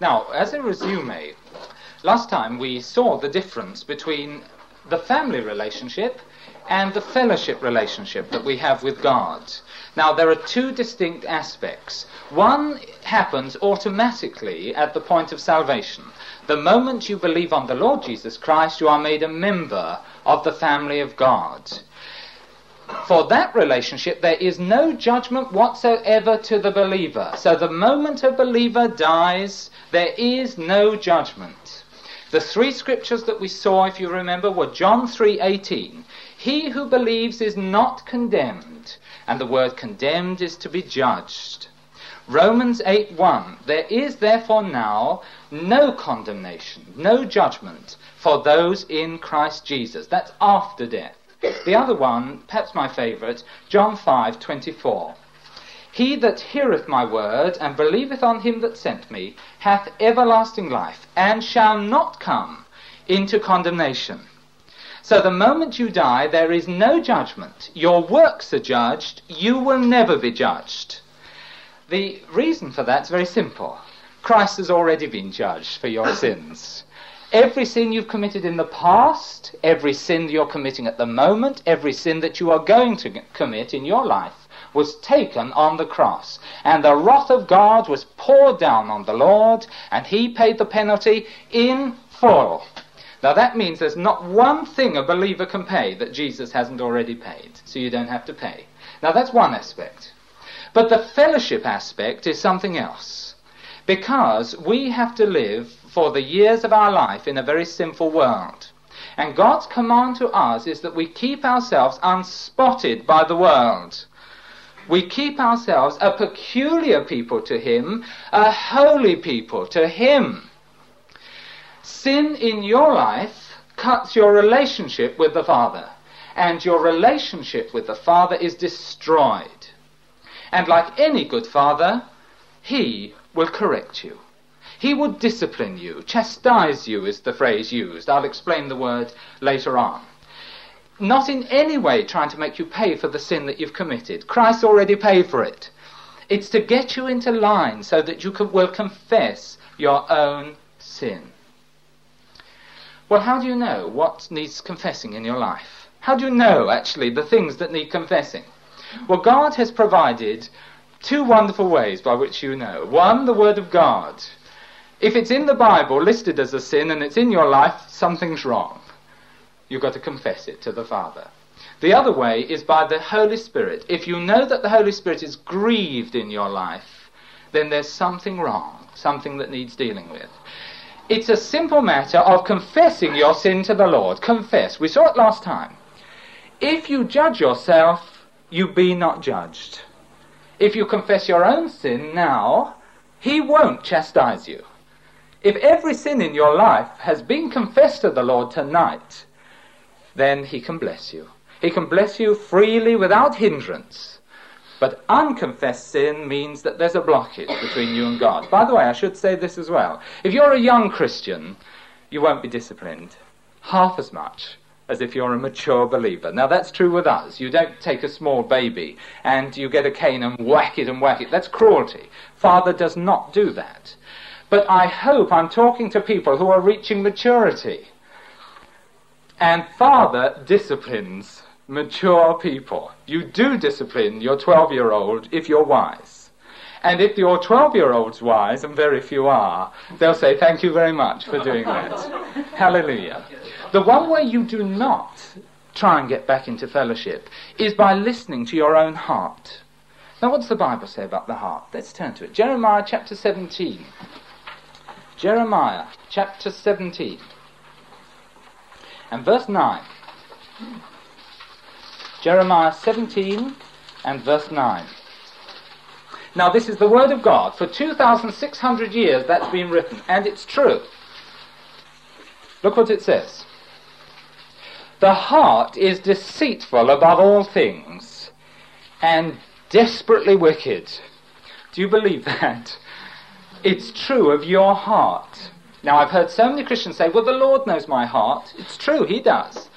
Now, as a resume, last time we saw the difference between the family relationship and the fellowship relationship that we have with God. Now, there are two distinct aspects. One happens automatically at the point of salvation. The moment you believe on the Lord Jesus Christ, you are made a member of the family of God. For that relationship, there is no judgment whatsoever to the believer. So the moment a believer dies, there is no judgment. The three scriptures that we saw, if you remember, were John 3:18. He who believes is not condemned, and the word condemned is to be judged. Romans 8:1 There is therefore now no condemnation, no judgment for those in Christ Jesus. That's after death. The other one, perhaps my favorite, John 5:24. He that heareth my word and believeth on him that sent me hath everlasting life and shall not come into condemnation so the moment you die, there is no judgment. Your works are judged. You will never be judged. The reason for that is very simple. Christ has already been judged for your sins. Every sin you've committed in the past, every sin you're committing at the moment, every sin that you are going to commit in your life was taken on the cross. And the wrath of God was poured down on the Lord, and he paid the penalty in full. Now that means there's not one thing a believer can pay that Jesus hasn't already paid, so you don't have to pay. Now that's one aspect. But the fellowship aspect is something else. Because we have to live for the years of our life in a very sinful world. And God's command to us is that we keep ourselves unspotted by the world. We keep ourselves a peculiar people to Him, a holy people to Him. Sin in your life cuts your relationship with the Father, and your relationship with the Father is destroyed. And like any good father, he will correct you. He would discipline you, chastise you is the phrase used. I'll explain the word later on. Not in any way trying to make you pay for the sin that you've committed. Christ already paid for it. It's to get you into line so that you can, will confess your own sin. Well, how do you know what needs confessing in your life? How do you know, actually, the things that need confessing? Well, God has provided two wonderful ways by which you know. One, the Word of God. If it's in the Bible listed as a sin and it's in your life, something's wrong. You've got to confess it to the Father. The other way is by the Holy Spirit. If you know that the Holy Spirit is grieved in your life, then there's something wrong, something that needs dealing with. It's a simple matter of confessing your sin to the Lord. Confess. We saw it last time. If you judge yourself, you be not judged. If you confess your own sin now, He won't chastise you. If every sin in your life has been confessed to the Lord tonight, then He can bless you. He can bless you freely without hindrance. But unconfessed sin means that there's a blockage between you and God. By the way, I should say this as well. If you're a young Christian, you won't be disciplined half as much as if you're a mature believer. Now, that's true with us. You don't take a small baby and you get a cane and whack it and whack it. That's cruelty. Father does not do that. But I hope I'm talking to people who are reaching maturity. And Father disciplines mature people. You do discipline your 12 year old if you're wise. And if your 12 year old's wise, and very few are, they'll say, Thank you very much for doing that. Hallelujah. The one way you do not try and get back into fellowship is by listening to your own heart. Now, what does the Bible say about the heart? Let's turn to it. Jeremiah chapter 17. Jeremiah chapter 17. And verse 9. Jeremiah 17 and verse 9. Now, this is the Word of God. For 2,600 years that's been written, and it's true. Look what it says. The heart is deceitful above all things and desperately wicked. Do you believe that? It's true of your heart. Now, I've heard so many Christians say, well, the Lord knows my heart. It's true, He does.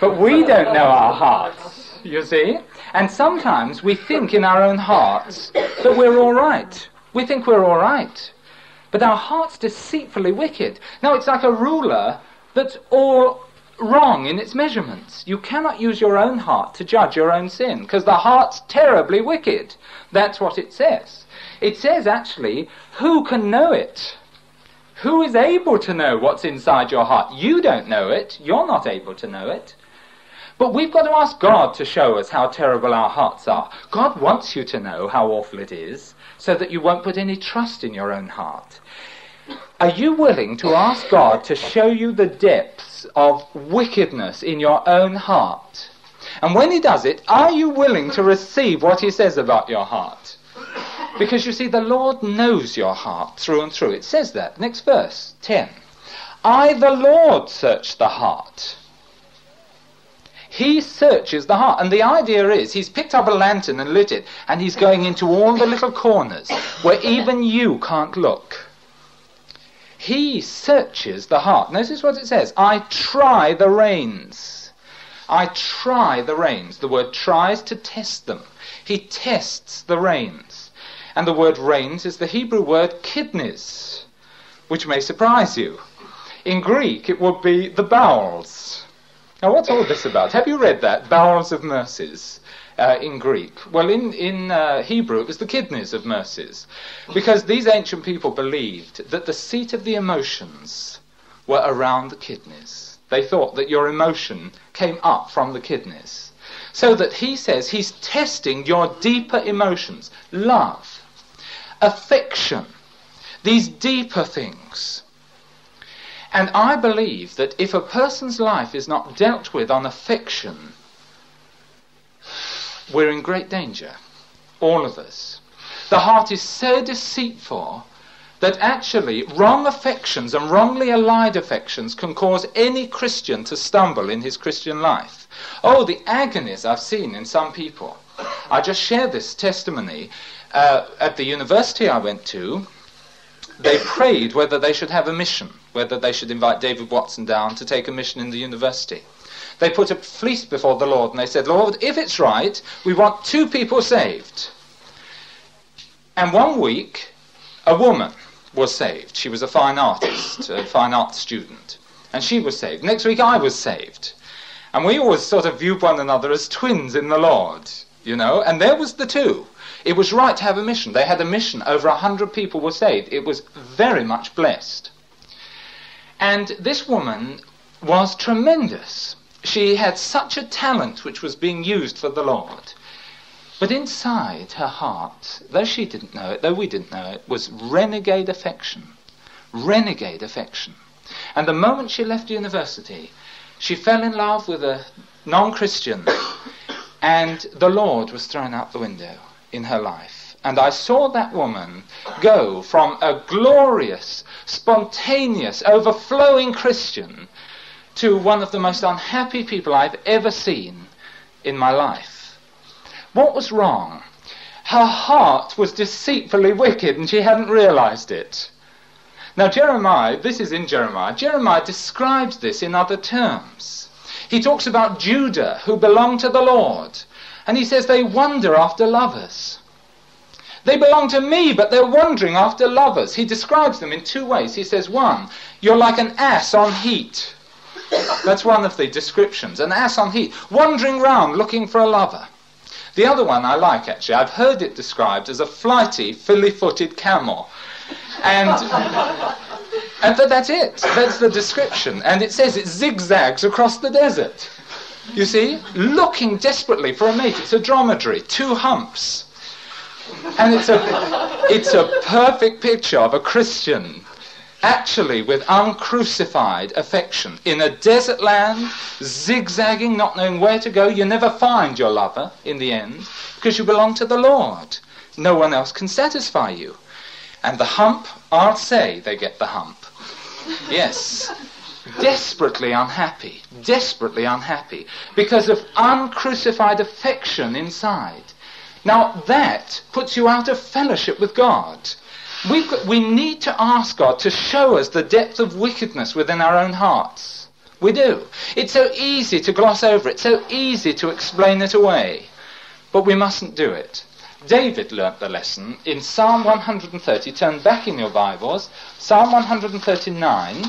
But we don't know our hearts, you see? And sometimes we think in our own hearts that we're all right. We think we're all right. But our heart's deceitfully wicked. Now, it's like a ruler that's all wrong in its measurements. You cannot use your own heart to judge your own sin, because the heart's terribly wicked. That's what it says. It says, actually, who can know it? Who is able to know what's inside your heart? You don't know it. You're not able to know it. But we've got to ask God to show us how terrible our hearts are. God wants you to know how awful it is so that you won't put any trust in your own heart. Are you willing to ask God to show you the depths of wickedness in your own heart? And when He does it, are you willing to receive what He says about your heart? Because you see, the Lord knows your heart through and through. It says that. Next verse, 10. I, the Lord, search the heart he searches the heart. And the idea is he's picked up a lantern and lit it, and he's going into all the little corners where even you can't look. He searches the heart. Notice what it says I try the reins. I try the reins. The word tries to test them. He tests the reins. And the word reins is the Hebrew word kidneys, which may surprise you. In Greek, it would be the bowels. Now, what's all this about? Have you read that? Bowels of Mercies. Uh, in Greek. Well, in, in uh, Hebrew, it was the kidneys of mercies. Because these ancient people believed that the seat of the emotions were around the kidneys. They thought that your emotion came up from the kidneys. So that he says he's testing your deeper emotions love, affection, these deeper things. And I believe that if a person's life is not dealt with on affection, we're in great danger. All of us. The heart is so deceitful that actually wrong affections and wrongly allied affections can cause any Christian to stumble in his Christian life. Oh, the agonies I've seen in some people. I just share this testimony. Uh, at the university I went to, they prayed whether they should have a mission whether they should invite David Watson down to take a mission in the university. They put a fleece before the Lord and they said, Lord, if it's right, we want two people saved. And one week, a woman was saved. She was a fine artist, a fine art student. And she was saved. Next week, I was saved. And we always sort of viewed one another as twins in the Lord, you know. And there was the two. It was right to have a mission. They had a mission. Over a hundred people were saved. It was very much blessed. And this woman was tremendous. She had such a talent which was being used for the Lord. But inside her heart, though she didn't know it, though we didn't know it, was renegade affection. Renegade affection. And the moment she left university, she fell in love with a non Christian, and the Lord was thrown out the window in her life. And I saw that woman go from a glorious, spontaneous, overflowing Christian to one of the most unhappy people I've ever seen in my life. What was wrong? Her heart was deceitfully wicked and she hadn't realized it. Now, Jeremiah, this is in Jeremiah, Jeremiah describes this in other terms. He talks about Judah, who belonged to the Lord, and he says they wander after lovers. They belong to me, but they're wandering after lovers. He describes them in two ways. He says, one, you're like an ass on heat. That's one of the descriptions. An ass on heat, wandering round looking for a lover. The other one I like actually. I've heard it described as a flighty, filly-footed camel. And, and that's it. That's the description. And it says it zigzags across the desert. You see? Looking desperately for a mate. It's a dromedary, two humps. And it's a, it's a perfect picture of a Christian actually with uncrucified affection. In a desert land, zigzagging, not knowing where to go, you never find your lover in the end because you belong to the Lord. No one else can satisfy you. And the hump, I'll say they get the hump. Yes. Desperately unhappy, desperately unhappy because of uncrucified affection inside. Now that puts you out of fellowship with God. we we need to ask God to show us the depth of wickedness within our own hearts. We do. It's so easy to gloss over it, so easy to explain it away. But we mustn't do it. David learnt the lesson in Psalm 130. Turn back in your Bibles. Psalm 139.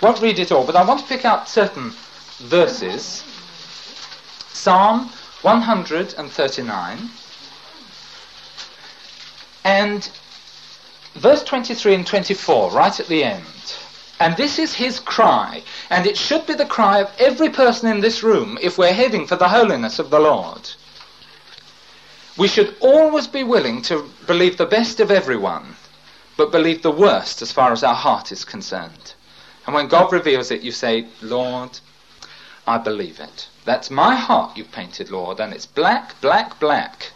Won't read it all, but I want to pick out certain verses. Psalm 139. And verse 23 and 24, right at the end. And this is his cry, and it should be the cry of every person in this room if we're heading for the holiness of the Lord. We should always be willing to believe the best of everyone, but believe the worst as far as our heart is concerned. And when God reveals it, you say, Lord, I believe it. That's my heart you've painted, Lord, and it's black, black, black.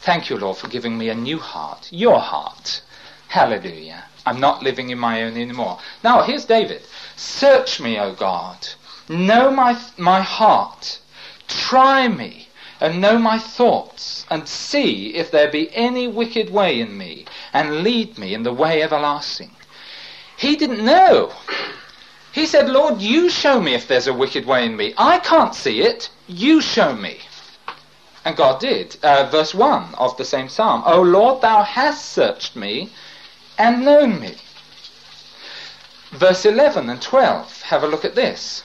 Thank you, Lord, for giving me a new heart, your heart. Hallelujah. I'm not living in my own anymore. Now, here's David. Search me, O God. Know my, my heart. Try me and know my thoughts and see if there be any wicked way in me and lead me in the way everlasting. He didn't know. He said, Lord, you show me if there's a wicked way in me. I can't see it. You show me. And God did. Uh, verse 1 of the same psalm. O Lord, thou hast searched me and known me. Verse 11 and 12. Have a look at this.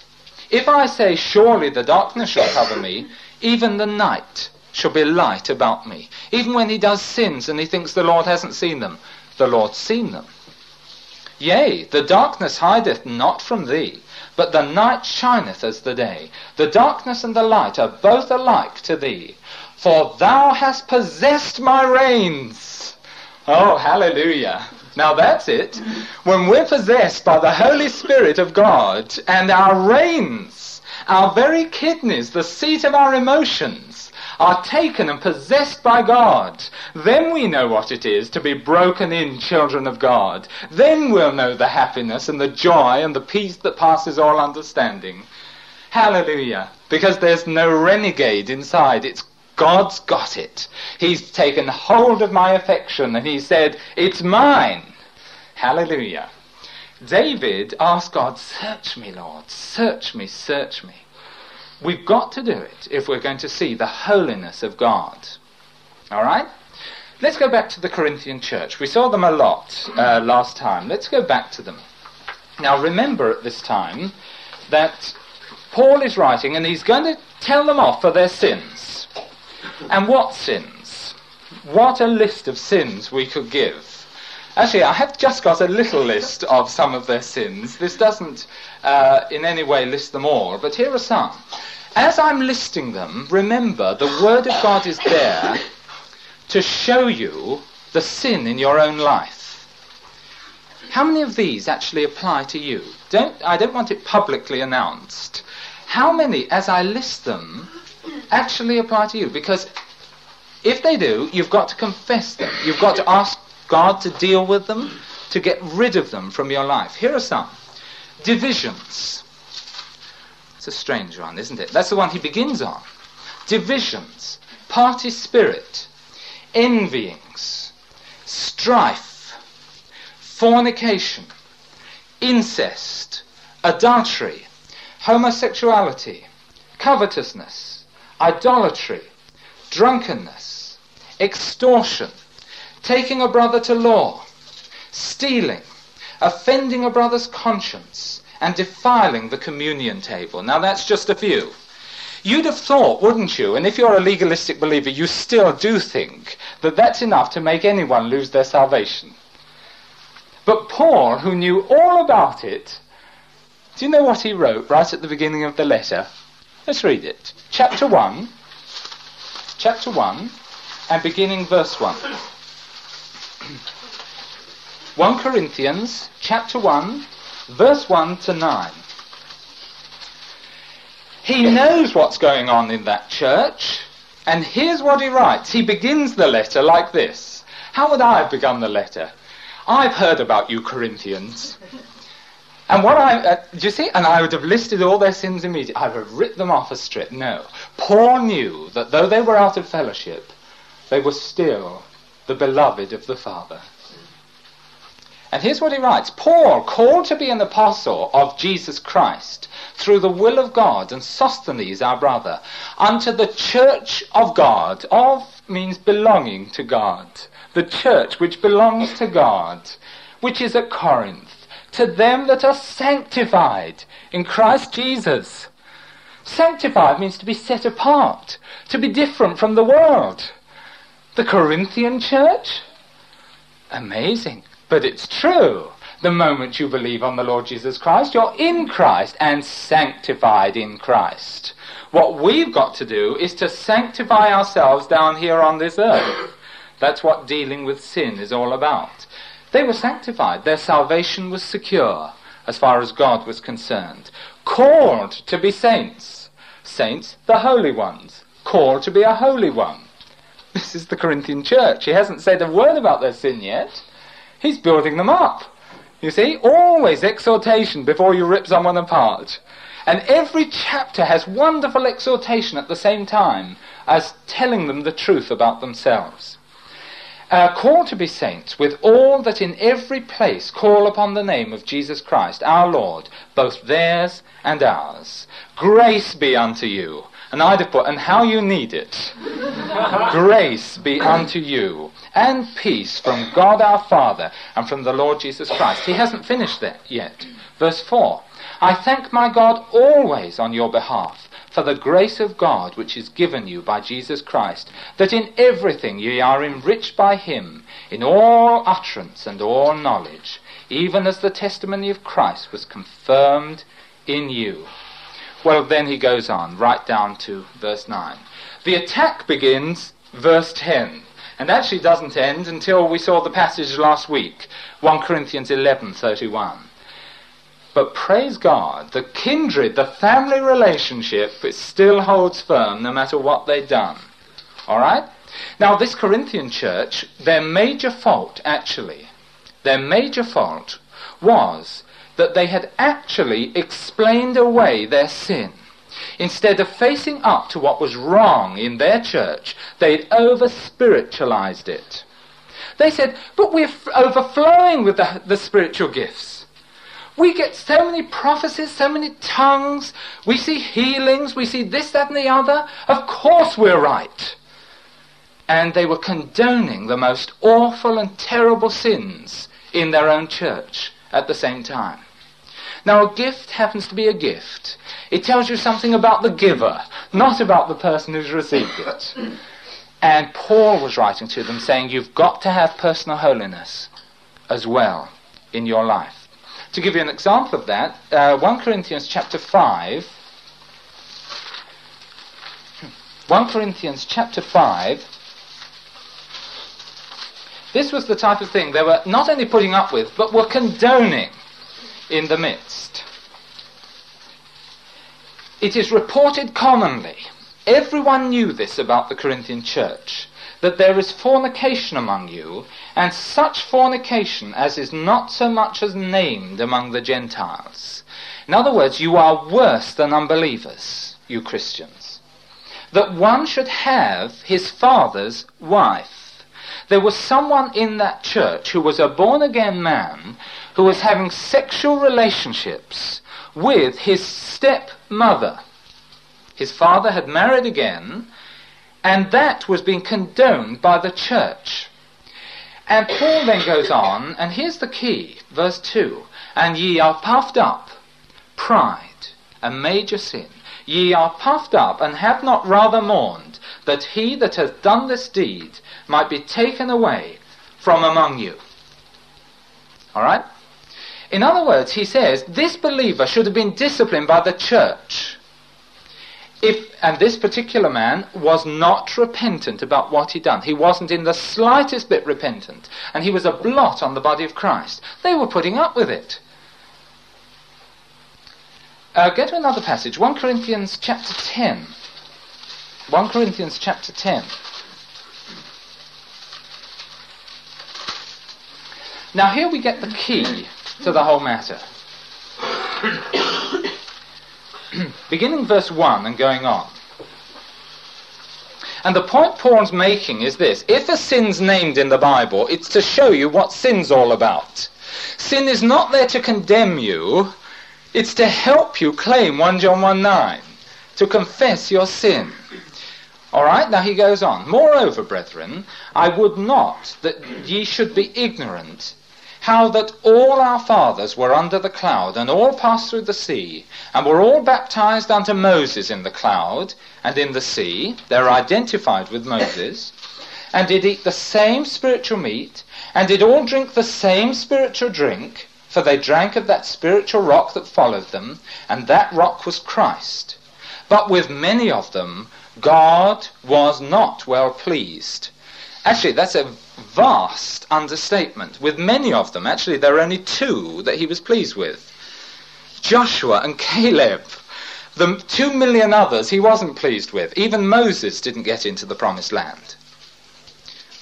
If I say, Surely the darkness shall cover me, even the night shall be light about me. Even when he does sins and he thinks the Lord hasn't seen them, the Lord's seen them. Yea, the darkness hideth not from thee, but the night shineth as the day. The darkness and the light are both alike to thee. For thou hast possessed my reins. Oh, hallelujah. Now that's it. When we're possessed by the Holy Spirit of God and our reins, our very kidneys, the seat of our emotions, are taken and possessed by God, then we know what it is to be broken in children of God. Then we'll know the happiness and the joy and the peace that passes all understanding. Hallelujah. Because there's no renegade inside. It's God's got it. He's taken hold of my affection and he said, It's mine. Hallelujah. David asked God, Search me, Lord, search me, search me. We've got to do it if we're going to see the holiness of God. All right? Let's go back to the Corinthian church. We saw them a lot uh, last time. Let's go back to them. Now, remember at this time that Paul is writing and he's going to tell them off for their sins. And what sins? What a list of sins we could give. Actually, I have just got a little list of some of their sins. This doesn't uh, in any way list them all, but here are some. As I'm listing them, remember the Word of God is there to show you the sin in your own life. How many of these actually apply to you? Don't, I don't want it publicly announced. How many, as I list them, actually apply to you? Because if they do, you've got to confess them. You've got to ask God to deal with them, to get rid of them from your life. Here are some divisions. It's a strange one, isn't it? That's the one he begins on. Divisions, party spirit, envyings, strife, fornication, incest, adultery, homosexuality, covetousness, idolatry, drunkenness, extortion, taking a brother to law, stealing, offending a brother's conscience, and defiling the communion table. Now that's just a few. You'd have thought, wouldn't you, and if you're a legalistic believer, you still do think that that's enough to make anyone lose their salvation. But Paul, who knew all about it, do you know what he wrote right at the beginning of the letter? Let's read it. Chapter 1, chapter 1, and beginning verse 1. 1 Corinthians chapter 1, verse 1 to 9. He knows what's going on in that church, and here's what he writes. He begins the letter like this. How would I have begun the letter? I've heard about you, Corinthians. And what I, uh, do you see? And I would have listed all their sins immediately. I would have ripped them off a strip. No. Paul knew that though they were out of fellowship, they were still the beloved of the Father. And here's what he writes Paul, called to be an apostle of Jesus Christ, through the will of God, and Sosthenes, our brother, unto the church of God. Of means belonging to God. The church which belongs to God, which is at Corinth, to them that are sanctified in Christ Jesus. Sanctified means to be set apart, to be different from the world. The Corinthian church? Amazing. But it's true. The moment you believe on the Lord Jesus Christ, you're in Christ and sanctified in Christ. What we've got to do is to sanctify ourselves down here on this earth. That's what dealing with sin is all about. They were sanctified. Their salvation was secure as far as God was concerned. Called to be saints. Saints, the holy ones. Called to be a holy one. This is the Corinthian church. He hasn't said a word about their sin yet. He's building them up. You see, always exhortation before you rip someone apart. And every chapter has wonderful exhortation at the same time as telling them the truth about themselves. Uh, call to be saints with all that in every place call upon the name of Jesus Christ, our Lord, both theirs and ours. Grace be unto you. And I'd have put, and how you need it. Grace be unto you and peace from God our Father and from the Lord Jesus Christ. He hasn't finished that yet. Verse 4 I thank my God always on your behalf for the grace of God which is given you by Jesus Christ, that in everything ye are enriched by him, in all utterance and all knowledge, even as the testimony of Christ was confirmed in you. Well, then he goes on, right down to verse 9. The attack begins, verse 10 and actually doesn't end until we saw the passage last week, 1 Corinthians 11:31. But praise God, the kindred, the family relationship, it still holds firm no matter what they've done. All right? Now, this Corinthian church, their major fault, actually, their major fault was that they had actually explained away their sin. Instead of facing up to what was wrong in their church, they'd over spiritualized it. They said, but we're overflowing with the, the spiritual gifts. We get so many prophecies, so many tongues, we see healings, we see this, that, and the other. Of course we're right. And they were condoning the most awful and terrible sins in their own church at the same time. Now, a gift happens to be a gift. It tells you something about the giver, not about the person who's received it. And Paul was writing to them saying, You've got to have personal holiness as well in your life. To give you an example of that, uh, 1 Corinthians chapter 5. 1 Corinthians chapter 5. This was the type of thing they were not only putting up with, but were condoning in the midst. It is reported commonly, everyone knew this about the Corinthian church, that there is fornication among you, and such fornication as is not so much as named among the Gentiles. In other words, you are worse than unbelievers, you Christians. That one should have his father's wife. There was someone in that church who was a born again man who was having sexual relationships with his stepmother. His father had married again, and that was being condoned by the church. And Paul then goes on, and here's the key, verse 2 And ye are puffed up, pride, a major sin. Ye are puffed up, and have not rather mourned, that he that hath done this deed might be taken away from among you. All right? In other words, he says this believer should have been disciplined by the church. If, and this particular man was not repentant about what he'd done. He wasn't in the slightest bit repentant. And he was a blot on the body of Christ. They were putting up with it. Uh, get to another passage, 1 Corinthians chapter 10. 1 Corinthians chapter 10. Now here we get the key to the whole matter. Beginning verse 1 and going on. And the point Paul's making is this if a sin's named in the Bible, it's to show you what sin's all about. Sin is not there to condemn you, it's to help you claim 1 John 1 9, to confess your sin. All right, now he goes on. Moreover, brethren, I would not that ye should be ignorant how that all our fathers were under the cloud, and all passed through the sea, and were all baptized unto Moses in the cloud and in the sea. They're identified with Moses. And did eat the same spiritual meat, and did all drink the same spiritual drink, for they drank of that spiritual rock that followed them, and that rock was Christ. But with many of them God was not well pleased. Actually, that's a vast understatement. With many of them, actually, there are only two that he was pleased with Joshua and Caleb. The two million others he wasn't pleased with. Even Moses didn't get into the promised land.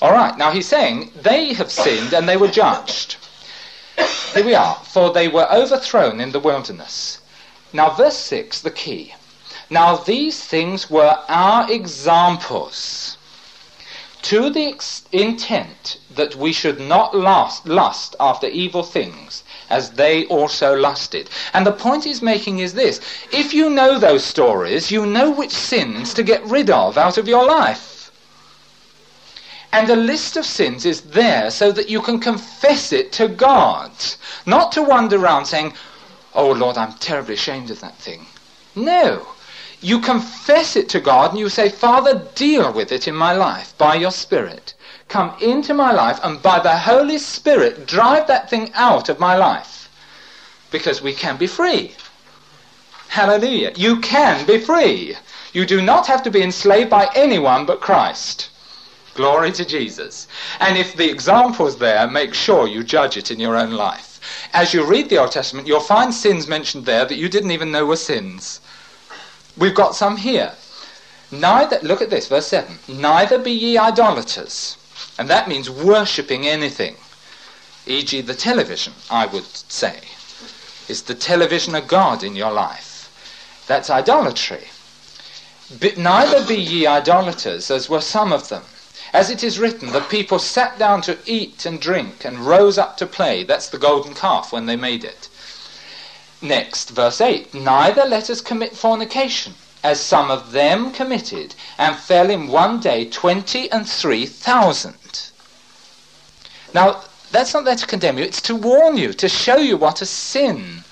All right, now he's saying they have sinned and they were judged. Here we are. For they were overthrown in the wilderness. Now, verse 6, the key. Now, these things were our examples to the ex- intent that we should not lust, lust after evil things as they also lusted. And the point he's making is this if you know those stories, you know which sins to get rid of out of your life. And a list of sins is there so that you can confess it to God, not to wander around saying, Oh Lord, I'm terribly ashamed of that thing. No. You confess it to God and you say, Father, deal with it in my life by your Spirit. Come into my life and by the Holy Spirit drive that thing out of my life. Because we can be free. Hallelujah. You can be free. You do not have to be enslaved by anyone but Christ. Glory to Jesus. And if the example is there, make sure you judge it in your own life. As you read the Old Testament, you'll find sins mentioned there that you didn't even know were sins. We've got some here. Neither, look at this, verse 7. Neither be ye idolaters. And that means worshipping anything. E.g., the television, I would say. Is the television a god in your life? That's idolatry. But neither be ye idolaters, as were some of them. As it is written, the people sat down to eat and drink and rose up to play. That's the golden calf when they made it. Next, verse 8 Neither let us commit fornication, as some of them committed, and fell in one day twenty and three thousand. Now, that's not there to condemn you, it's to warn you, to show you what a sin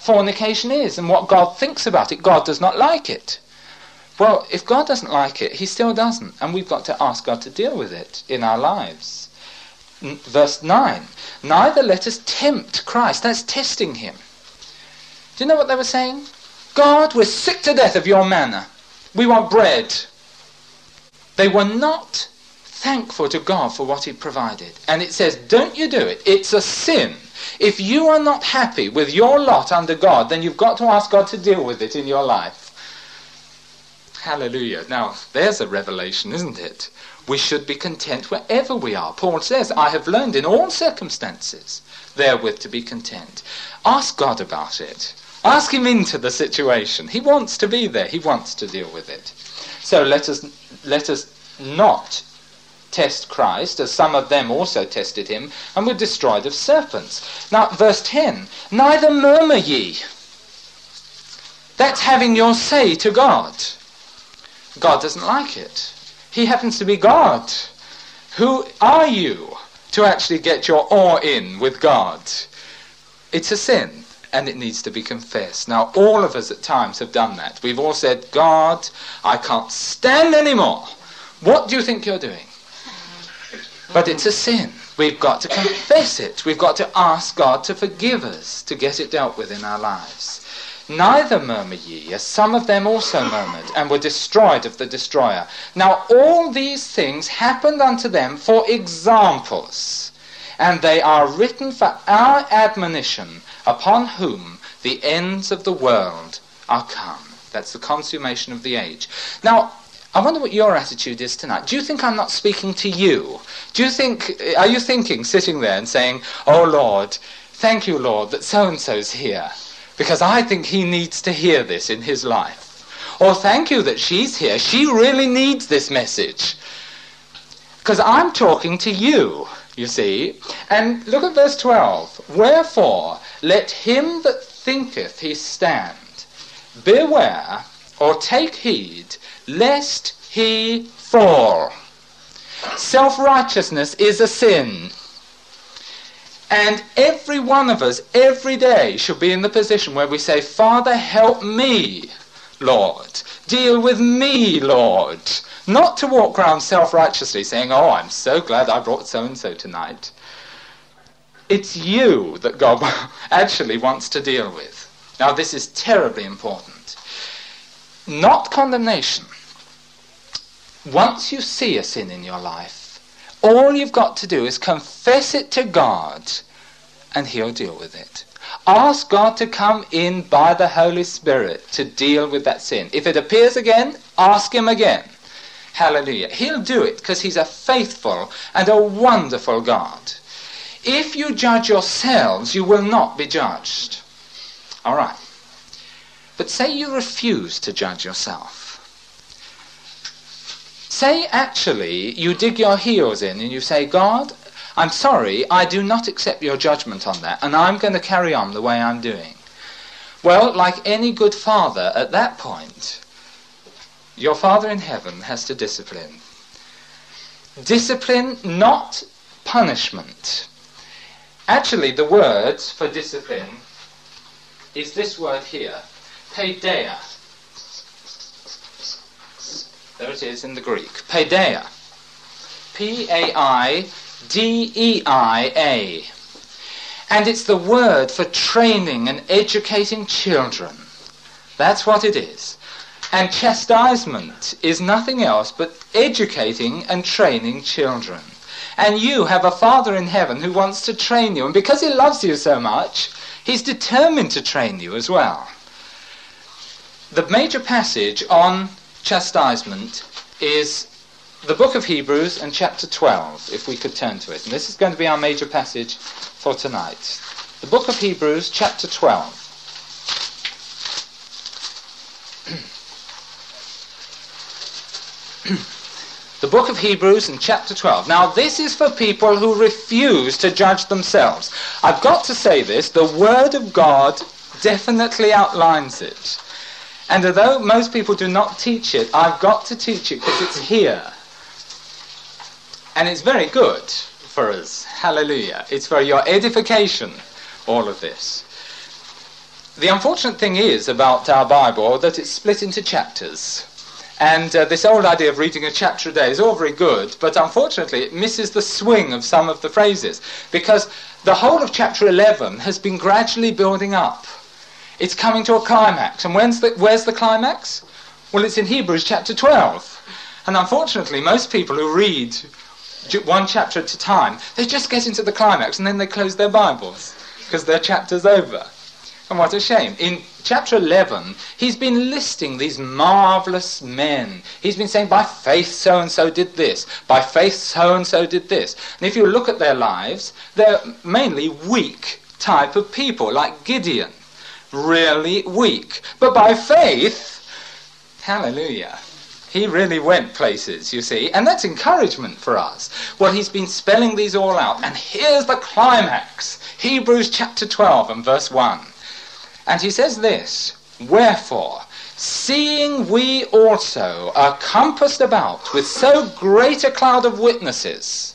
fornication is and what God thinks about it. God does not like it. Well, if God doesn't like it, He still doesn't, and we've got to ask God to deal with it in our lives. N- verse 9 Neither let us tempt Christ, that's testing Him. Do you know what they were saying? God, we're sick to death of your manna. We want bread. They were not thankful to God for what He provided. And it says, don't you do it. It's a sin. If you are not happy with your lot under God, then you've got to ask God to deal with it in your life. Hallelujah. Now, there's a revelation, isn't it? We should be content wherever we are. Paul says, I have learned in all circumstances therewith to be content. Ask God about it. Ask him into the situation. He wants to be there. He wants to deal with it. So let us let us not test Christ, as some of them also tested him, and were destroyed of serpents. Now, verse 10 Neither murmur ye. That's having your say to God. God doesn't like it. He happens to be God. Who are you to actually get your oar in with God? It's a sin and it needs to be confessed. Now, all of us at times have done that. We've all said, God, I can't stand anymore. What do you think you're doing? But it's a sin. We've got to confess it. We've got to ask God to forgive us, to get it dealt with in our lives. Neither murmur ye, as some of them also murmured, and were destroyed of the destroyer. Now all these things happened unto them for examples, and they are written for our admonition, upon whom the ends of the world are come. That's the consummation of the age. Now, I wonder what your attitude is tonight. Do you think I'm not speaking to you? Do you think, are you thinking, sitting there and saying, Oh Lord, thank you, Lord, that so and so's here, because I think he needs to hear this in his life? Or thank you that she's here. She really needs this message. Because I'm talking to you. You see? And look at verse 12. Wherefore, let him that thinketh he stand beware or take heed lest he fall. Self righteousness is a sin. And every one of us, every day, should be in the position where we say, Father, help me, Lord. Deal with me, Lord. Not to walk around self righteously saying, Oh, I'm so glad I brought so and so tonight. It's you that God actually wants to deal with. Now, this is terribly important. Not condemnation. Once you see a sin in your life, all you've got to do is confess it to God and He'll deal with it. Ask God to come in by the Holy Spirit to deal with that sin. If it appears again, ask Him again. Hallelujah. He'll do it because He's a faithful and a wonderful God. If you judge yourselves, you will not be judged. All right. But say you refuse to judge yourself. Say actually you dig your heels in and you say, God, I'm sorry, I do not accept your judgment on that, and I'm going to carry on the way I'm doing. Well, like any good father at that point, your Father in heaven has to discipline. Discipline, not punishment. Actually, the word for discipline is this word here, paideia. There it is in the Greek. Paideia. P-A-I-D-E-I-A. And it's the word for training and educating children. That's what it is. And chastisement is nothing else but educating and training children. And you have a Father in heaven who wants to train you. And because he loves you so much, he's determined to train you as well. The major passage on chastisement is the book of Hebrews and chapter 12, if we could turn to it. And this is going to be our major passage for tonight. The book of Hebrews, chapter 12. the book of Hebrews in chapter 12. Now, this is for people who refuse to judge themselves. I've got to say this the Word of God definitely outlines it. And although most people do not teach it, I've got to teach it because it's here. And it's very good for us. Hallelujah. It's for your edification, all of this. The unfortunate thing is about our Bible that it's split into chapters. And uh, this old idea of reading a chapter a day is all very good, but unfortunately it misses the swing of some of the phrases because the whole of chapter 11 has been gradually building up. It's coming to a climax. And when's the, where's the climax? Well, it's in Hebrews chapter 12. And unfortunately, most people who read one chapter at a time, they just get into the climax and then they close their Bibles because their chapter's over. And what a shame. In chapter 11, he's been listing these marvelous men. He's been saying, by faith so and so did this, by faith so and so did this. And if you look at their lives, they're mainly weak type of people, like Gideon. Really weak. But by faith, hallelujah. He really went places, you see, and that's encouragement for us. Well, he's been spelling these all out, and here's the climax Hebrews chapter 12 and verse 1. And he says this Wherefore, seeing we also are compassed about with so great a cloud of witnesses,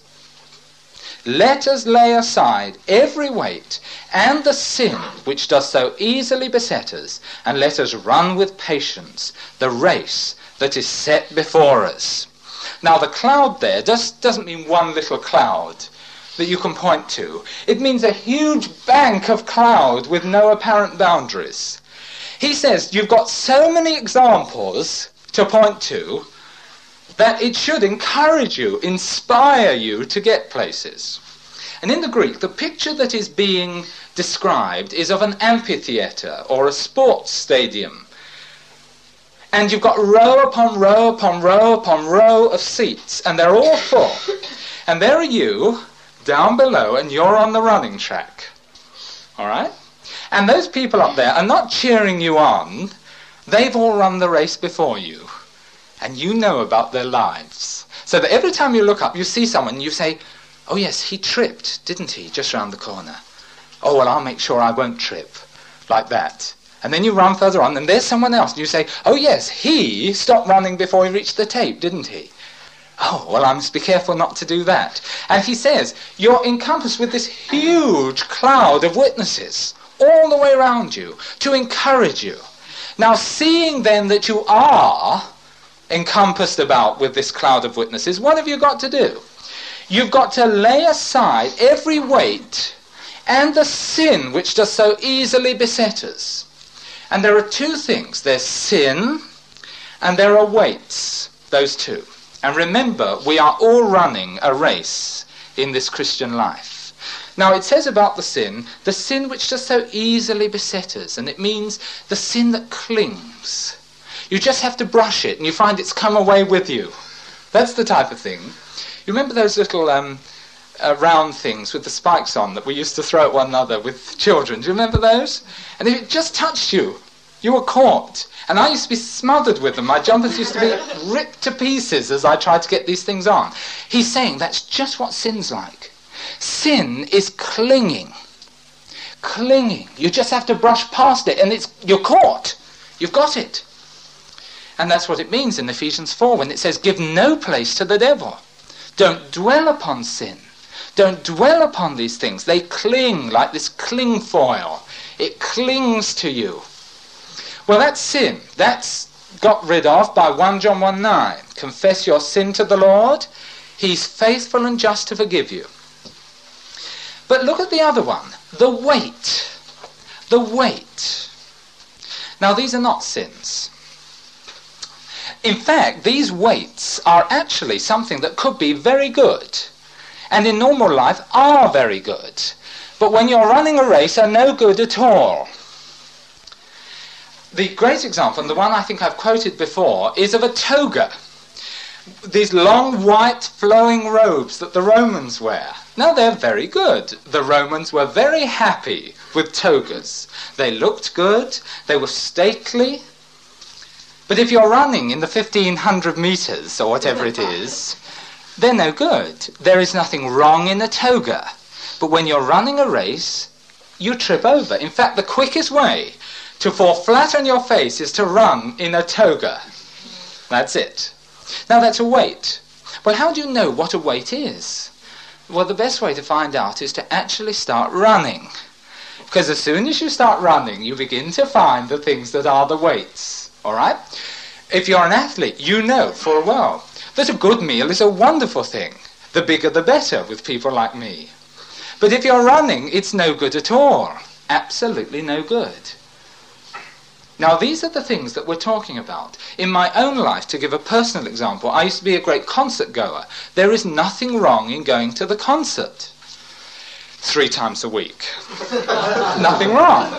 let us lay aside every weight and the sin which does so easily beset us, and let us run with patience the race that is set before us. Now, the cloud there just doesn't mean one little cloud that you can point to. It means a huge bank of cloud with no apparent boundaries. He says you've got so many examples to point to that it should encourage you, inspire you to get places. And in the Greek, the picture that is being described is of an amphitheatre or a sports stadium. And you've got row upon row upon row upon row of seats, and they're all full. And there are you, down below and you're on the running track. All right? And those people up there are not cheering you on. They've all run the race before you. And you know about their lives. So that every time you look up, you see someone, you say, Oh, yes, he tripped, didn't he, just round the corner? Oh, well, I'll make sure I won't trip. Like that. And then you run further on, and there's someone else, and you say, Oh, yes, he stopped running before he reached the tape, didn't he? Oh, well, I must be careful not to do that. And he says, You're encompassed with this huge cloud of witnesses all the way around you to encourage you. Now, seeing then that you are encompassed about with this cloud of witnesses, what have you got to do? You've got to lay aside every weight and the sin which does so easily beset us. And there are two things there's sin and there are weights, those two. And remember, we are all running a race in this Christian life. Now, it says about the sin, the sin which does so easily beset us, and it means the sin that clings. You just have to brush it, and you find it's come away with you. That's the type of thing. You remember those little um, uh, round things with the spikes on that we used to throw at one another with children? Do you remember those? And if it just touched you, you were caught. And I used to be smothered with them. My jumpers used to be ripped to pieces as I tried to get these things on. He's saying that's just what sin's like. Sin is clinging. Clinging. You just have to brush past it and it's you're caught. You've got it. And that's what it means in Ephesians 4 when it says, Give no place to the devil. Don't dwell upon sin. Don't dwell upon these things. They cling like this cling foil. It clings to you. Well, that's sin. That's got rid of by 1 John 1 9. Confess your sin to the Lord. He's faithful and just to forgive you. But look at the other one the weight. The weight. Now, these are not sins. In fact, these weights are actually something that could be very good, and in normal life are very good, but when you're running a race are no good at all. The great example, and the one I think I've quoted before, is of a toga. These long white flowing robes that the Romans wear. Now they're very good. The Romans were very happy with togas. They looked good, they were stately. But if you're running in the 1500 meters or whatever it is, they're no good. There is nothing wrong in a toga. But when you're running a race, you trip over. In fact, the quickest way to fall flat on your face is to run in a toga. That's it. Now that's a weight. Well, how do you know what a weight is? Well, the best way to find out is to actually start running. Because as soon as you start running, you begin to find the things that are the weights. All right? If you're an athlete, you know full well that a good meal is a wonderful thing. The bigger the better with people like me. But if you're running, it's no good at all. Absolutely no good. Now, these are the things that we're talking about. In my own life, to give a personal example, I used to be a great concert goer. There is nothing wrong in going to the concert three times a week. nothing wrong.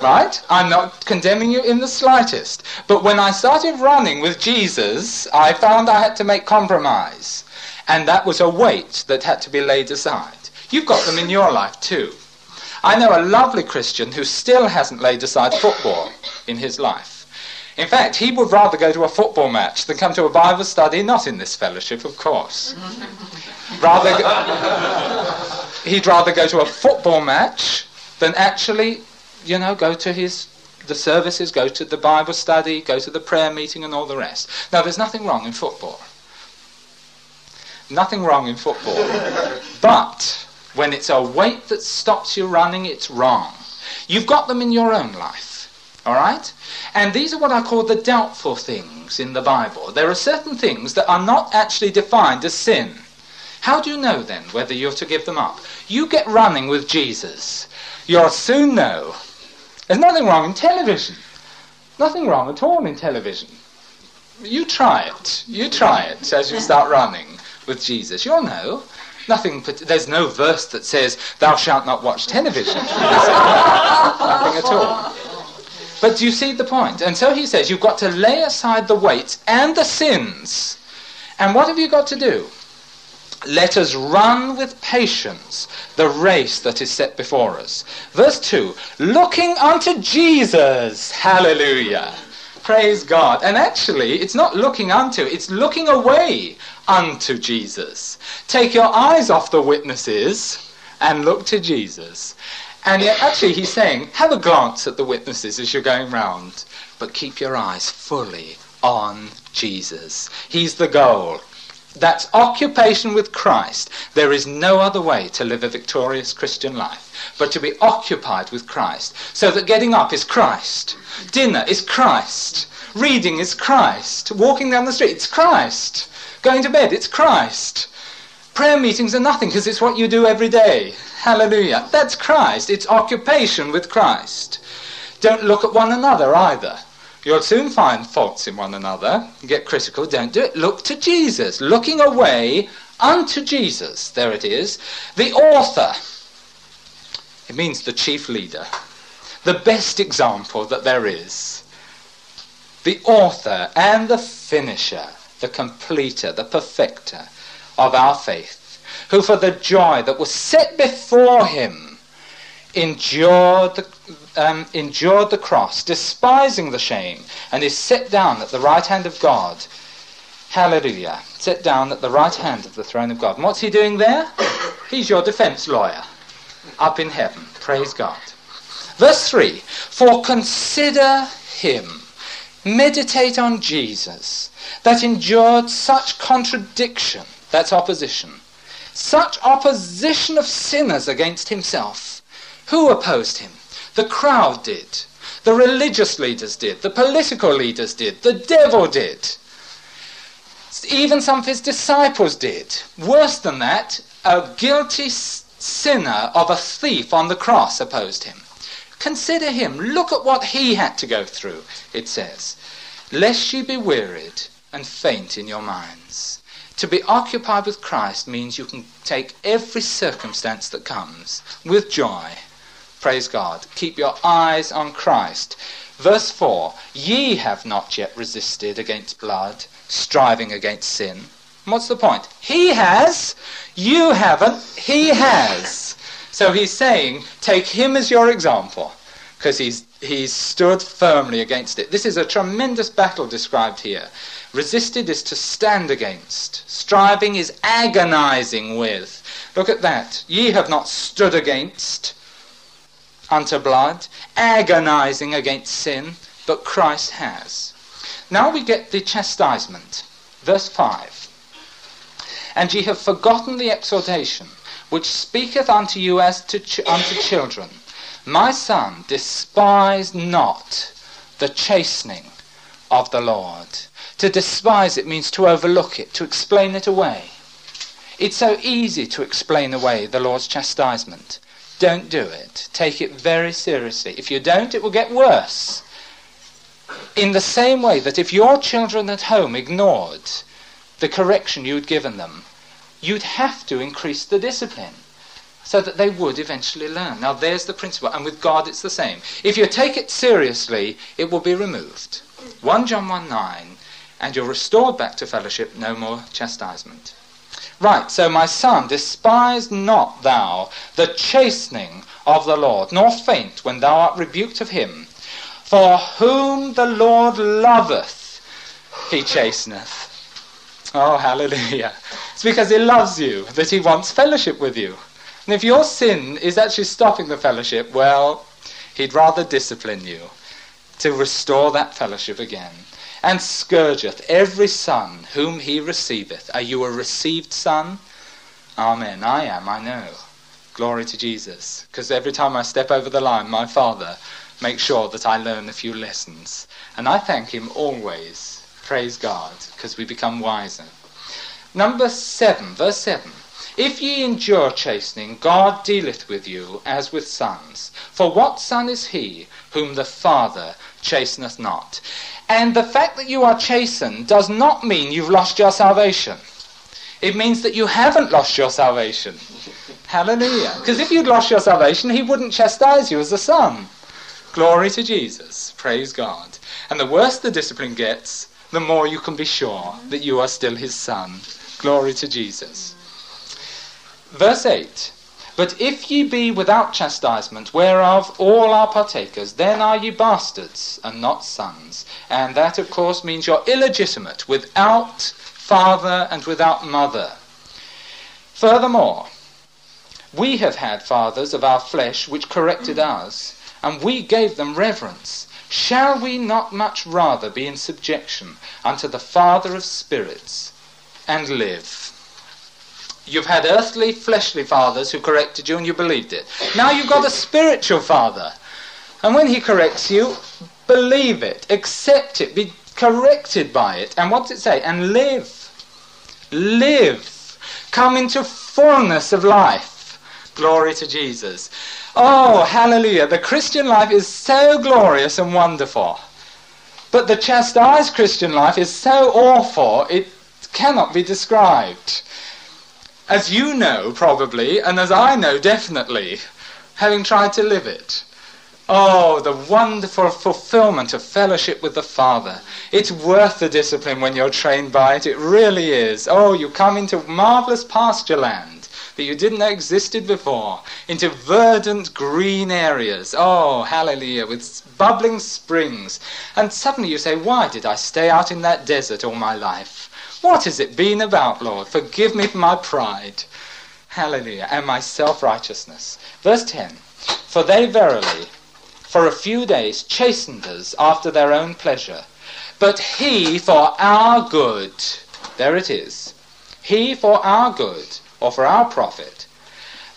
Right? I'm not condemning you in the slightest. But when I started running with Jesus, I found I had to make compromise. And that was a weight that had to be laid aside. You've got them in your life too. I know a lovely Christian who still hasn't laid aside football in his life. In fact, he would rather go to a football match than come to a Bible study, not in this fellowship, of course. rather, he'd rather go to a football match than actually, you know, go to his the services, go to the Bible study, go to the prayer meeting, and all the rest. Now, there's nothing wrong in football. Nothing wrong in football. but when it's a weight that stops you running, it's wrong. You've got them in your own life. All right? And these are what I call the doubtful things in the Bible. There are certain things that are not actually defined as sin. How do you know then whether you're to give them up? You get running with Jesus. You'll soon know. There's nothing wrong in television. Nothing wrong at all in television. You try it. You try it as you start running with Jesus. You'll know. Nothing. There's no verse that says, "Thou shalt not watch television." Nothing at all. But do you see the point? And so he says, you've got to lay aside the weights and the sins. And what have you got to do? Let us run with patience the race that is set before us. Verse 2 Looking unto Jesus. Hallelujah. Praise God. And actually, it's not looking unto, it's looking away unto Jesus. Take your eyes off the witnesses and look to Jesus. And yet, actually, he's saying, have a glance at the witnesses as you're going round, but keep your eyes fully on Jesus. He's the goal. That's occupation with Christ. There is no other way to live a victorious Christian life but to be occupied with Christ. So that getting up is Christ, dinner is Christ, reading is Christ, walking down the street, it's Christ, going to bed, it's Christ. Prayer meetings are nothing because it's what you do every day. Hallelujah. That's Christ. It's occupation with Christ. Don't look at one another either. You'll soon find faults in one another. Get critical. Don't do it. Look to Jesus. Looking away unto Jesus. There it is. The author. It means the chief leader. The best example that there is. The author and the finisher, the completer, the perfecter of our faith, who for the joy that was set before him endured the, um, endured the cross, despising the shame, and is set down at the right hand of God. Hallelujah. Set down at the right hand of the throne of God. And what's he doing there? He's your defense lawyer up in heaven. Praise God. Verse 3 For consider him, meditate on Jesus, that endured such contradiction, that's opposition, such opposition of sinners against himself. Who opposed him? The crowd did. The religious leaders did. The political leaders did. The devil did. Even some of his disciples did. Worse than that, a guilty sinner of a thief on the cross opposed him. Consider him. Look at what he had to go through, it says. Lest ye be wearied and faint in your minds. To be occupied with Christ means you can take every circumstance that comes with joy Praise God. Keep your eyes on Christ. Verse 4 Ye have not yet resisted against blood, striving against sin. What's the point? He has. You haven't. He has. So he's saying, take him as your example, because he's, he's stood firmly against it. This is a tremendous battle described here. Resisted is to stand against. Striving is agonizing with. Look at that. Ye have not stood against unto blood, agonizing against sin, but Christ has. Now we get the chastisement. Verse 5. And ye have forgotten the exhortation, which speaketh unto you as to ch- unto children. My son, despise not the chastening of the Lord. To despise it means to overlook it, to explain it away. It's so easy to explain away the Lord's chastisement. Don't do it. Take it very seriously. If you don't, it will get worse. In the same way that if your children at home ignored the correction you'd given them, you'd have to increase the discipline so that they would eventually learn. Now, there's the principle, and with God it's the same. If you take it seriously, it will be removed. 1 John 1 9, and you're restored back to fellowship, no more chastisement. Right, so my son, despise not thou the chastening of the Lord, nor faint when thou art rebuked of him. For whom the Lord loveth, he chasteneth. Oh, hallelujah. It's because he loves you that he wants fellowship with you. And if your sin is actually stopping the fellowship, well, he'd rather discipline you to restore that fellowship again and scourgeth every son whom he receiveth. Are you a received son? Amen. I am, I know. Glory to Jesus. Because every time I step over the line, my Father makes sure that I learn a few lessons. And I thank Him always. Praise God, because we become wiser. Number 7, verse 7. If ye endure chastening, God dealeth with you as with sons. For what son is he whom the Father chasteneth not? And the fact that you are chastened does not mean you've lost your salvation. It means that you haven't lost your salvation. Hallelujah. Because if you'd lost your salvation, he wouldn't chastise you as a son. Glory to Jesus. Praise God. And the worse the discipline gets, the more you can be sure that you are still his son. Glory to Jesus. Verse 8 But if ye be without chastisement, whereof all are partakers, then are ye bastards and not sons. And that, of course, means you're illegitimate, without father and without mother. Furthermore, we have had fathers of our flesh which corrected us, and we gave them reverence. Shall we not much rather be in subjection unto the Father of spirits and live? You've had earthly, fleshly fathers who corrected you and you believed it. Now you've got a spiritual father. And when he corrects you, believe it, accept it, be corrected by it. And what does it say? And live. Live. Come into fullness of life. Glory to Jesus. Oh, hallelujah. The Christian life is so glorious and wonderful. But the chastised Christian life is so awful, it cannot be described as you know probably, and as I know definitely, having tried to live it. Oh, the wonderful fulfillment of fellowship with the Father. It's worth the discipline when you're trained by it. It really is. Oh, you come into marvelous pasture land that you didn't know existed before, into verdant green areas. Oh, hallelujah, with bubbling springs. And suddenly you say, Why did I stay out in that desert all my life? What has it been about, Lord? Forgive me for my pride. Hallelujah. And my self righteousness. Verse 10 For they verily, for a few days, chastened us after their own pleasure. But he for our good, there it is, he for our good, or for our profit,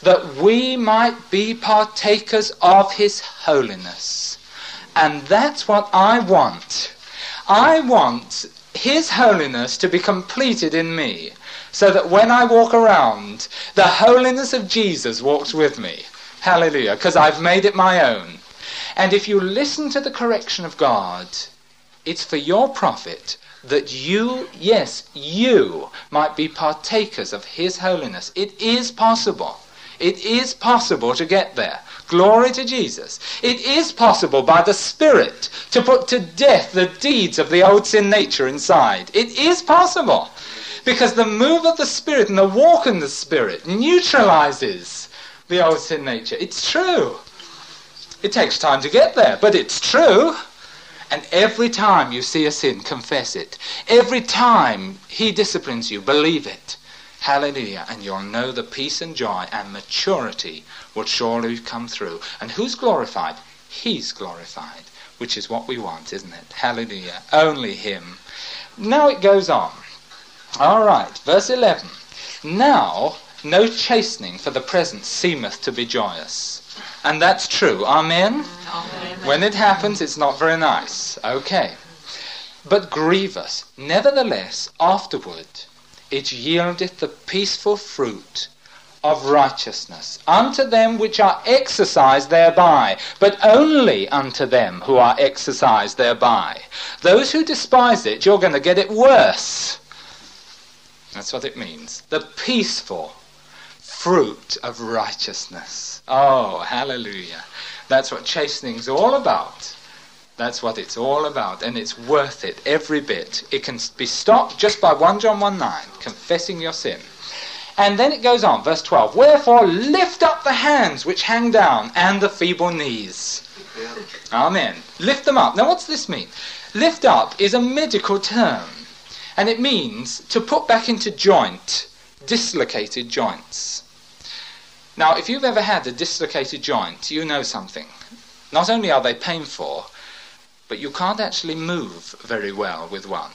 that we might be partakers of his holiness. And that's what I want. I want his holiness to be completed in me, so that when I walk around, the holiness of Jesus walks with me. Hallelujah, because I've made it my own. And if you listen to the correction of God, it's for your profit that you, yes, you, might be partakers of His holiness. It is possible. It is possible to get there. Glory to Jesus. It is possible by the Spirit to put to death the deeds of the old sin nature inside. It is possible. Because the move of the Spirit and the walk in the Spirit neutralizes the old sin nature. It's true. It takes time to get there, but it's true. And every time you see a sin, confess it. Every time He disciplines you, believe it. Hallelujah. And you'll know the peace and joy and maturity will surely come through. And who's glorified? He's glorified, which is what we want, isn't it? Hallelujah. Only Him. Now it goes on. All right, verse 11. Now, no chastening for the present seemeth to be joyous. And that's true. Amen? Amen? When it happens, it's not very nice. Okay. But grievous. Nevertheless, afterward, it yieldeth the peaceful fruit of righteousness unto them which are exercised thereby, but only unto them who are exercised thereby. Those who despise it, you're going to get it worse. That's what it means. The peaceful fruit of righteousness. Oh, hallelujah. That's what chastening's all about. That's what it's all about, and it's worth it every bit. It can be stopped just by 1 John 1 9, confessing your sin. And then it goes on, verse 12 Wherefore lift up the hands which hang down, and the feeble knees. Amen. Lift them up. Now, what's this mean? Lift up is a medical term, and it means to put back into joint dislocated joints. Now, if you've ever had a dislocated joint, you know something. Not only are they painful, but you can't actually move very well with one.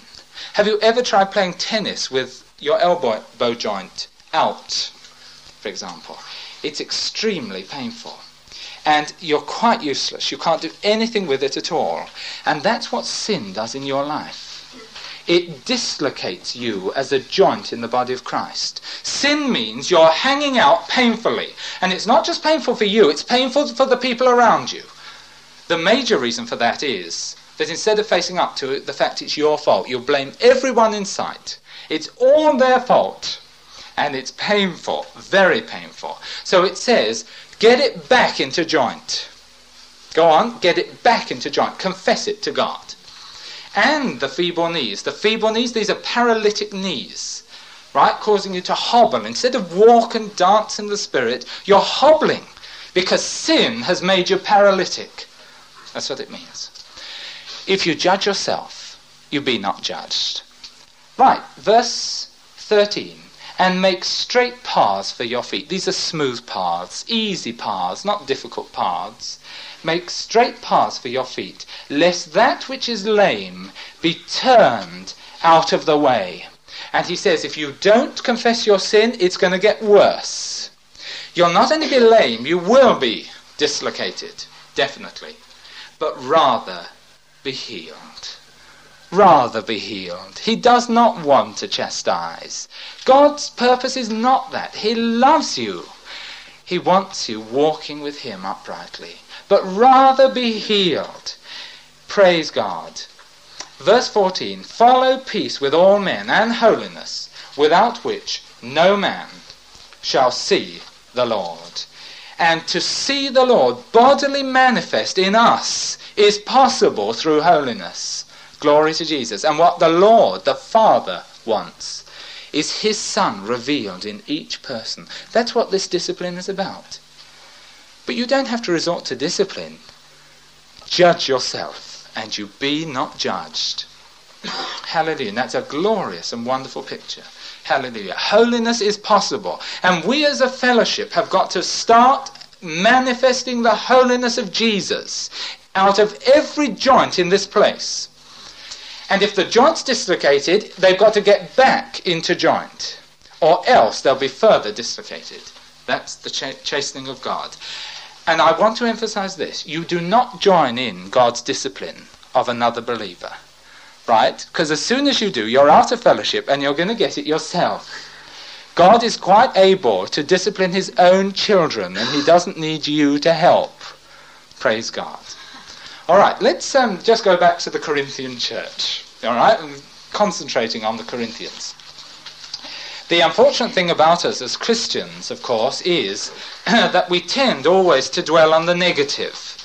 Have you ever tried playing tennis with your elbow bow joint out, for example? It's extremely painful. And you're quite useless. You can't do anything with it at all. And that's what sin does in your life. It dislocates you as a joint in the body of Christ. Sin means you're hanging out painfully. And it's not just painful for you, it's painful for the people around you. The major reason for that is that instead of facing up to the fact it's your fault, you'll blame everyone in sight. It's all their fault. And it's painful, very painful. So it says, get it back into joint. Go on, get it back into joint. Confess it to God. And the feeble knees. The feeble knees, these are paralytic knees. right? Causing you to hobble. Instead of walk and dance in the Spirit, you're hobbling because sin has made you paralytic. That's what it means. If you judge yourself, you be not judged. Right, verse 13. And make straight paths for your feet. These are smooth paths, easy paths, not difficult paths. Make straight paths for your feet, lest that which is lame be turned out of the way. And he says, if you don't confess your sin, it's going to get worse. You'll not only be lame, you will be dislocated, definitely, but rather be healed. Rather be healed. He does not want to chastise. God's purpose is not that. He loves you. He wants you walking with Him uprightly, but rather be healed. Praise God. Verse 14 Follow peace with all men and holiness, without which no man shall see the Lord. And to see the Lord bodily manifest in us is possible through holiness. Glory to Jesus. And what the Lord, the Father, wants is His Son revealed in each person. That's what this discipline is about. But you don't have to resort to discipline. Judge yourself, and you be not judged. Hallelujah. And that's a glorious and wonderful picture. Hallelujah. Holiness is possible. And we as a fellowship have got to start manifesting the holiness of Jesus out of every joint in this place. And if the joint's dislocated, they've got to get back into joint, or else they'll be further dislocated. That's the ch- chastening of God. And I want to emphasize this you do not join in God's discipline of another believer right? Because as soon as you do, you're out of fellowship and you're going to get it yourself. God is quite able to discipline his own children and he doesn't need you to help. Praise God. All right, let's um, just go back to the Corinthian church. All right, and concentrating on the Corinthians. The unfortunate thing about us as Christians, of course, is that we tend always to dwell on the negative.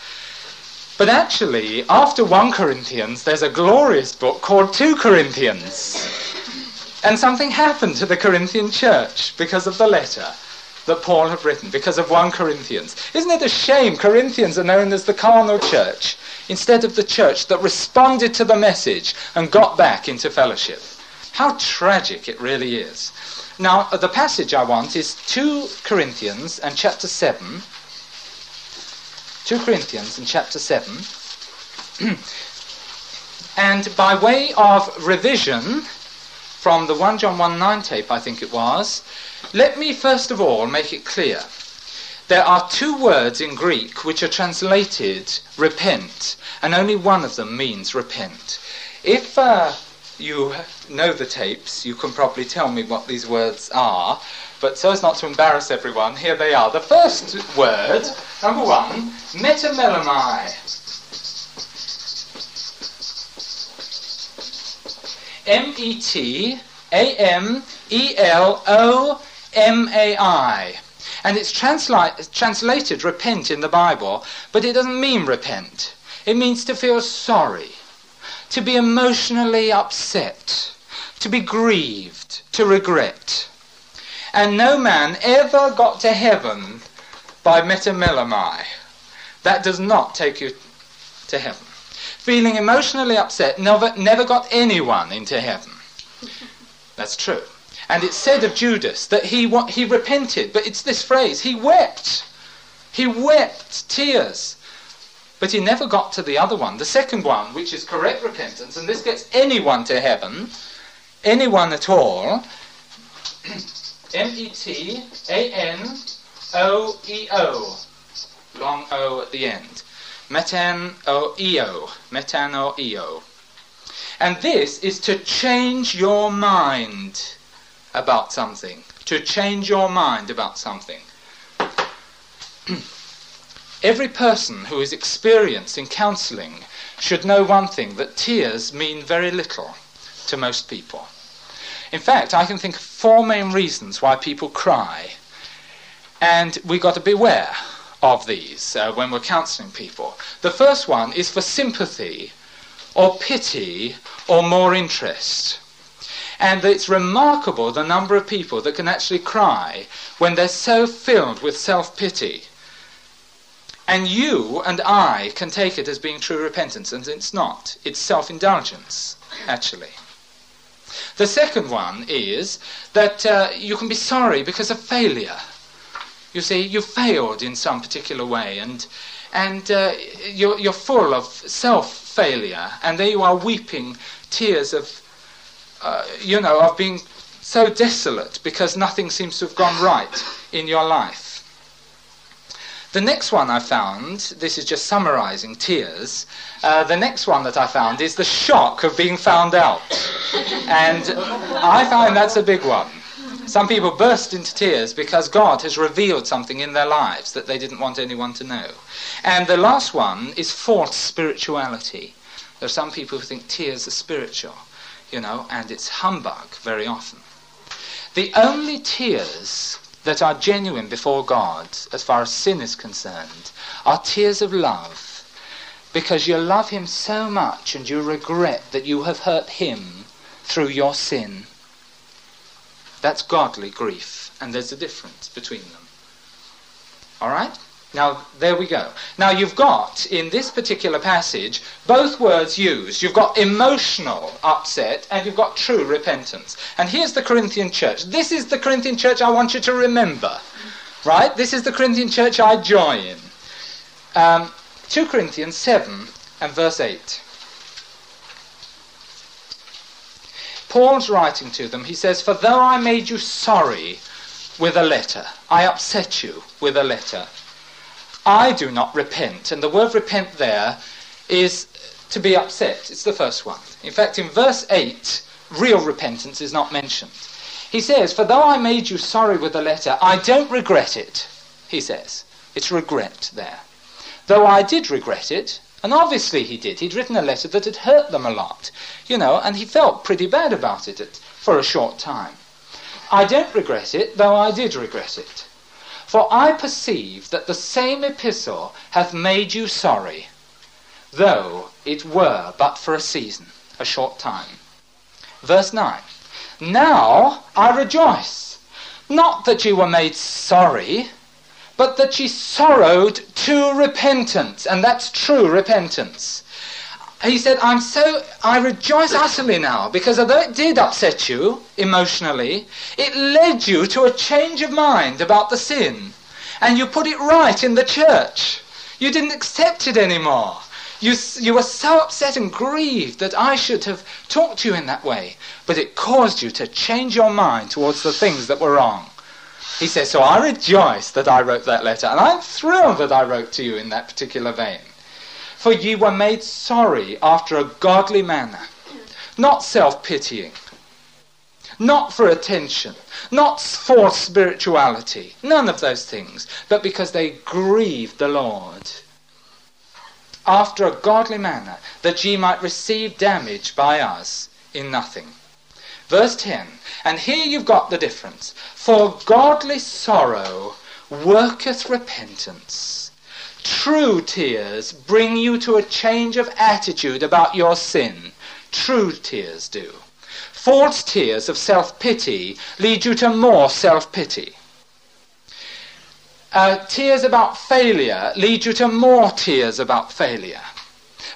But actually, after 1 Corinthians, there's a glorious book called 2 Corinthians. And something happened to the Corinthian church because of the letter that Paul had written, because of 1 Corinthians. Isn't it a shame Corinthians are known as the carnal church instead of the church that responded to the message and got back into fellowship? How tragic it really is. Now, the passage I want is 2 Corinthians and chapter 7 2 Corinthians in chapter 7. and by way of revision from the 1 John 1 9 tape, I think it was, let me first of all make it clear. There are two words in Greek which are translated repent, and only one of them means repent. If uh, you know the tapes, you can probably tell me what these words are. But so as not to embarrass everyone, here they are. The first word, number one, metamelomai. M E T A M E L O M A I. And it's translated repent in the Bible, but it doesn't mean repent. It means to feel sorry, to be emotionally upset, to be grieved, to regret. And no man ever got to heaven by metamelomai. That does not take you to heaven. Feeling emotionally upset never, never got anyone into heaven. That's true. And it's said of Judas that he, he repented, but it's this phrase he wept. He wept tears. But he never got to the other one, the second one, which is correct repentance, and this gets anyone to heaven, anyone at all. M E T A N O E O. Long O at the end. Metan o eo. Metan eo. And this is to change your mind about something. To change your mind about something. Every person who is experienced in counseling should know one thing that tears mean very little to most people. In fact, I can think of four main reasons why people cry. And we've got to beware of these uh, when we're counseling people. The first one is for sympathy or pity or more interest. And it's remarkable the number of people that can actually cry when they're so filled with self pity. And you and I can take it as being true repentance, and it's not. It's self indulgence, actually. The second one is that uh, you can be sorry because of failure. You see, you failed in some particular way, and and uh, you're, you're full of self failure, and there you are weeping tears of, uh, you know, of being so desolate because nothing seems to have gone right in your life. The next one I found, this is just summarizing tears, uh, the next one that I found is the shock of being found out. And I find that's a big one. Some people burst into tears because God has revealed something in their lives that they didn't want anyone to know. And the last one is false spirituality. There are some people who think tears are spiritual, you know, and it's humbug very often. The only tears that are genuine before God, as far as sin is concerned, are tears of love. Because you love Him so much and you regret that you have hurt Him through your sin. That's godly grief, and there's a difference between them. All right? Now, there we go. Now, you've got, in this particular passage, both words used. You've got emotional upset and you've got true repentance. And here's the Corinthian church. This is the Corinthian church I want you to remember. Right? This is the Corinthian church I join. Um, 2 Corinthians 7 and verse 8. Paul's writing to them. He says, For though I made you sorry with a letter, I upset you with a letter, I do not repent. And the word repent there is to be upset. It's the first one. In fact, in verse 8, real repentance is not mentioned. He says, For though I made you sorry with the letter, I don't regret it, he says. It's regret there. Though I did regret it, and obviously he did. He'd written a letter that had hurt them a lot, you know, and he felt pretty bad about it for a short time. I don't regret it, though I did regret it. For I perceive that the same epistle hath made you sorry, though it were but for a season, a short time. Verse 9 Now I rejoice, not that you were made sorry, but that ye sorrowed to repentance, and that's true repentance. He said, I'm so, I rejoice utterly now, because although it did upset you emotionally, it led you to a change of mind about the sin. And you put it right in the church. You didn't accept it anymore. You, you were so upset and grieved that I should have talked to you in that way. But it caused you to change your mind towards the things that were wrong. He says, So I rejoice that I wrote that letter, and I'm thrilled that I wrote to you in that particular vein. For ye were made sorry after a godly manner, not self pitying, not for attention, not for spirituality, none of those things, but because they grieved the Lord. After a godly manner, that ye might receive damage by us in nothing. Verse 10, and here you've got the difference. For godly sorrow worketh repentance. True tears bring you to a change of attitude about your sin. True tears do. False tears of self pity lead you to more self pity. Uh, tears about failure lead you to more tears about failure.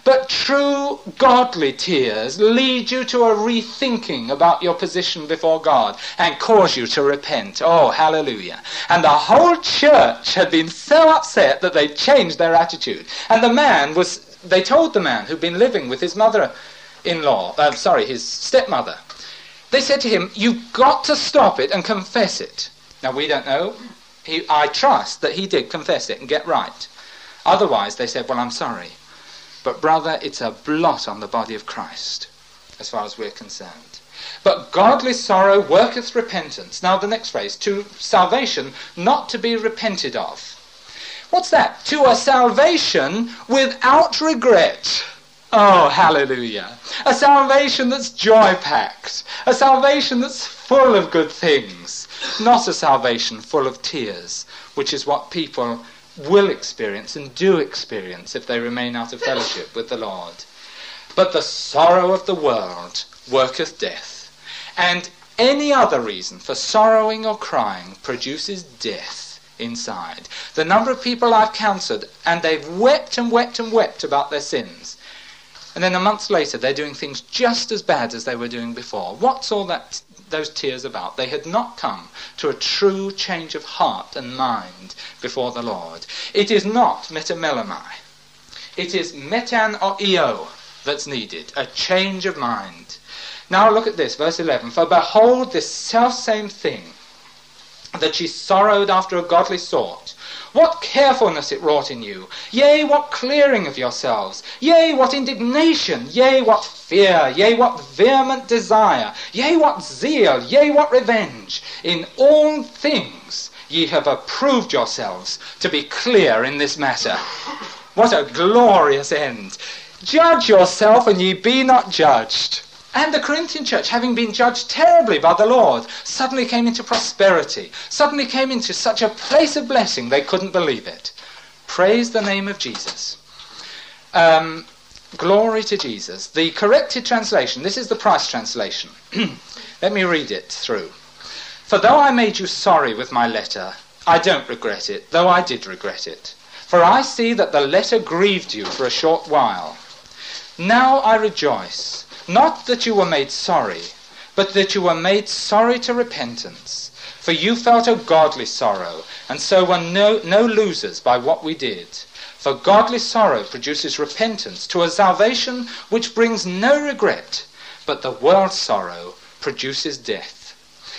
But true godly tears lead you to a rethinking about your position before God and cause you to repent. Oh, hallelujah. And the whole church had been so upset that they changed their attitude. And the man was, they told the man who'd been living with his mother in law, uh, sorry, his stepmother, they said to him, You've got to stop it and confess it. Now, we don't know. He, I trust that he did confess it and get right. Otherwise, they said, Well, I'm sorry. But, brother, it's a blot on the body of Christ, as far as we're concerned. But godly sorrow worketh repentance. Now, the next phrase, to salvation not to be repented of. What's that? To a salvation without regret. Oh, hallelujah. A salvation that's joy packed. A salvation that's full of good things. Not a salvation full of tears, which is what people will experience and do experience if they remain out of fellowship with the Lord. But the sorrow of the world worketh death. And any other reason for sorrowing or crying produces death inside. The number of people I've counseled, and they've wept and wept and wept about their sins. And then a month later, they're doing things just as bad as they were doing before. What's all that, those tears about? They had not come to a true change of heart and mind before the Lord. It is not metamelomai. It is metan or eo that's needed, a change of mind. Now look at this, verse 11. For behold, this selfsame thing that she sorrowed after a godly sort, what carefulness it wrought in you! Yea, what clearing of yourselves! Yea, what indignation! Yea, what fear! Yea, what vehement desire! Yea, what zeal! Yea, what revenge! In all things ye have approved yourselves to be clear in this matter. What a glorious end! Judge yourself, and ye be not judged. And the Corinthian church, having been judged terribly by the Lord, suddenly came into prosperity, suddenly came into such a place of blessing they couldn't believe it. Praise the name of Jesus. Um, glory to Jesus. The corrected translation, this is the Price translation. Let me read it through. For though I made you sorry with my letter, I don't regret it, though I did regret it. For I see that the letter grieved you for a short while. Now I rejoice, not that you were made sorry, but that you were made sorry to repentance. For you felt a godly sorrow, and so were no, no losers by what we did. For godly sorrow produces repentance to a salvation which brings no regret, but the world's sorrow produces death.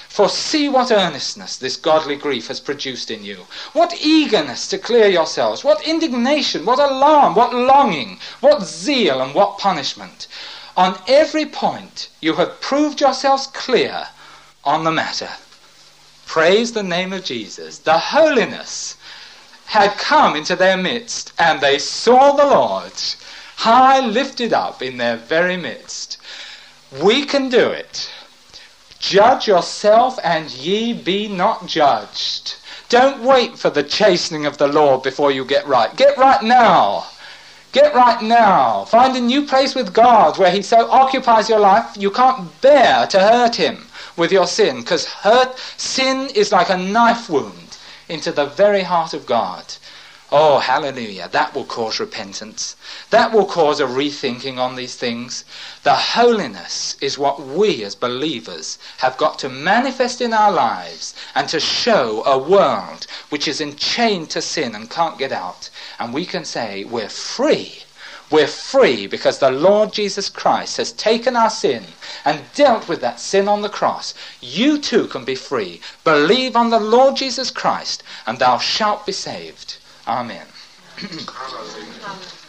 For see what earnestness this godly grief has produced in you. What eagerness to clear yourselves, what indignation, what alarm, what longing, what zeal, and what punishment. On every point you have proved yourselves clear on the matter. Praise the name of Jesus. The holiness had come into their midst, and they saw the Lord high lifted up in their very midst. We can do it. Judge yourself, and ye be not judged. Don't wait for the chastening of the Lord before you get right. Get right now. Get right now. Find a new place with God where He so occupies your life you can't bear to hurt Him with your sin, because hurt sin is like a knife wound into the very heart of God. Oh, hallelujah. That will cause repentance. That will cause a rethinking on these things. The holiness is what we as believers have got to manifest in our lives and to show a world which is enchained to sin and can't get out. And we can say, we're free. We're free because the Lord Jesus Christ has taken our sin and dealt with that sin on the cross. You too can be free. Believe on the Lord Jesus Christ and thou shalt be saved. Amen.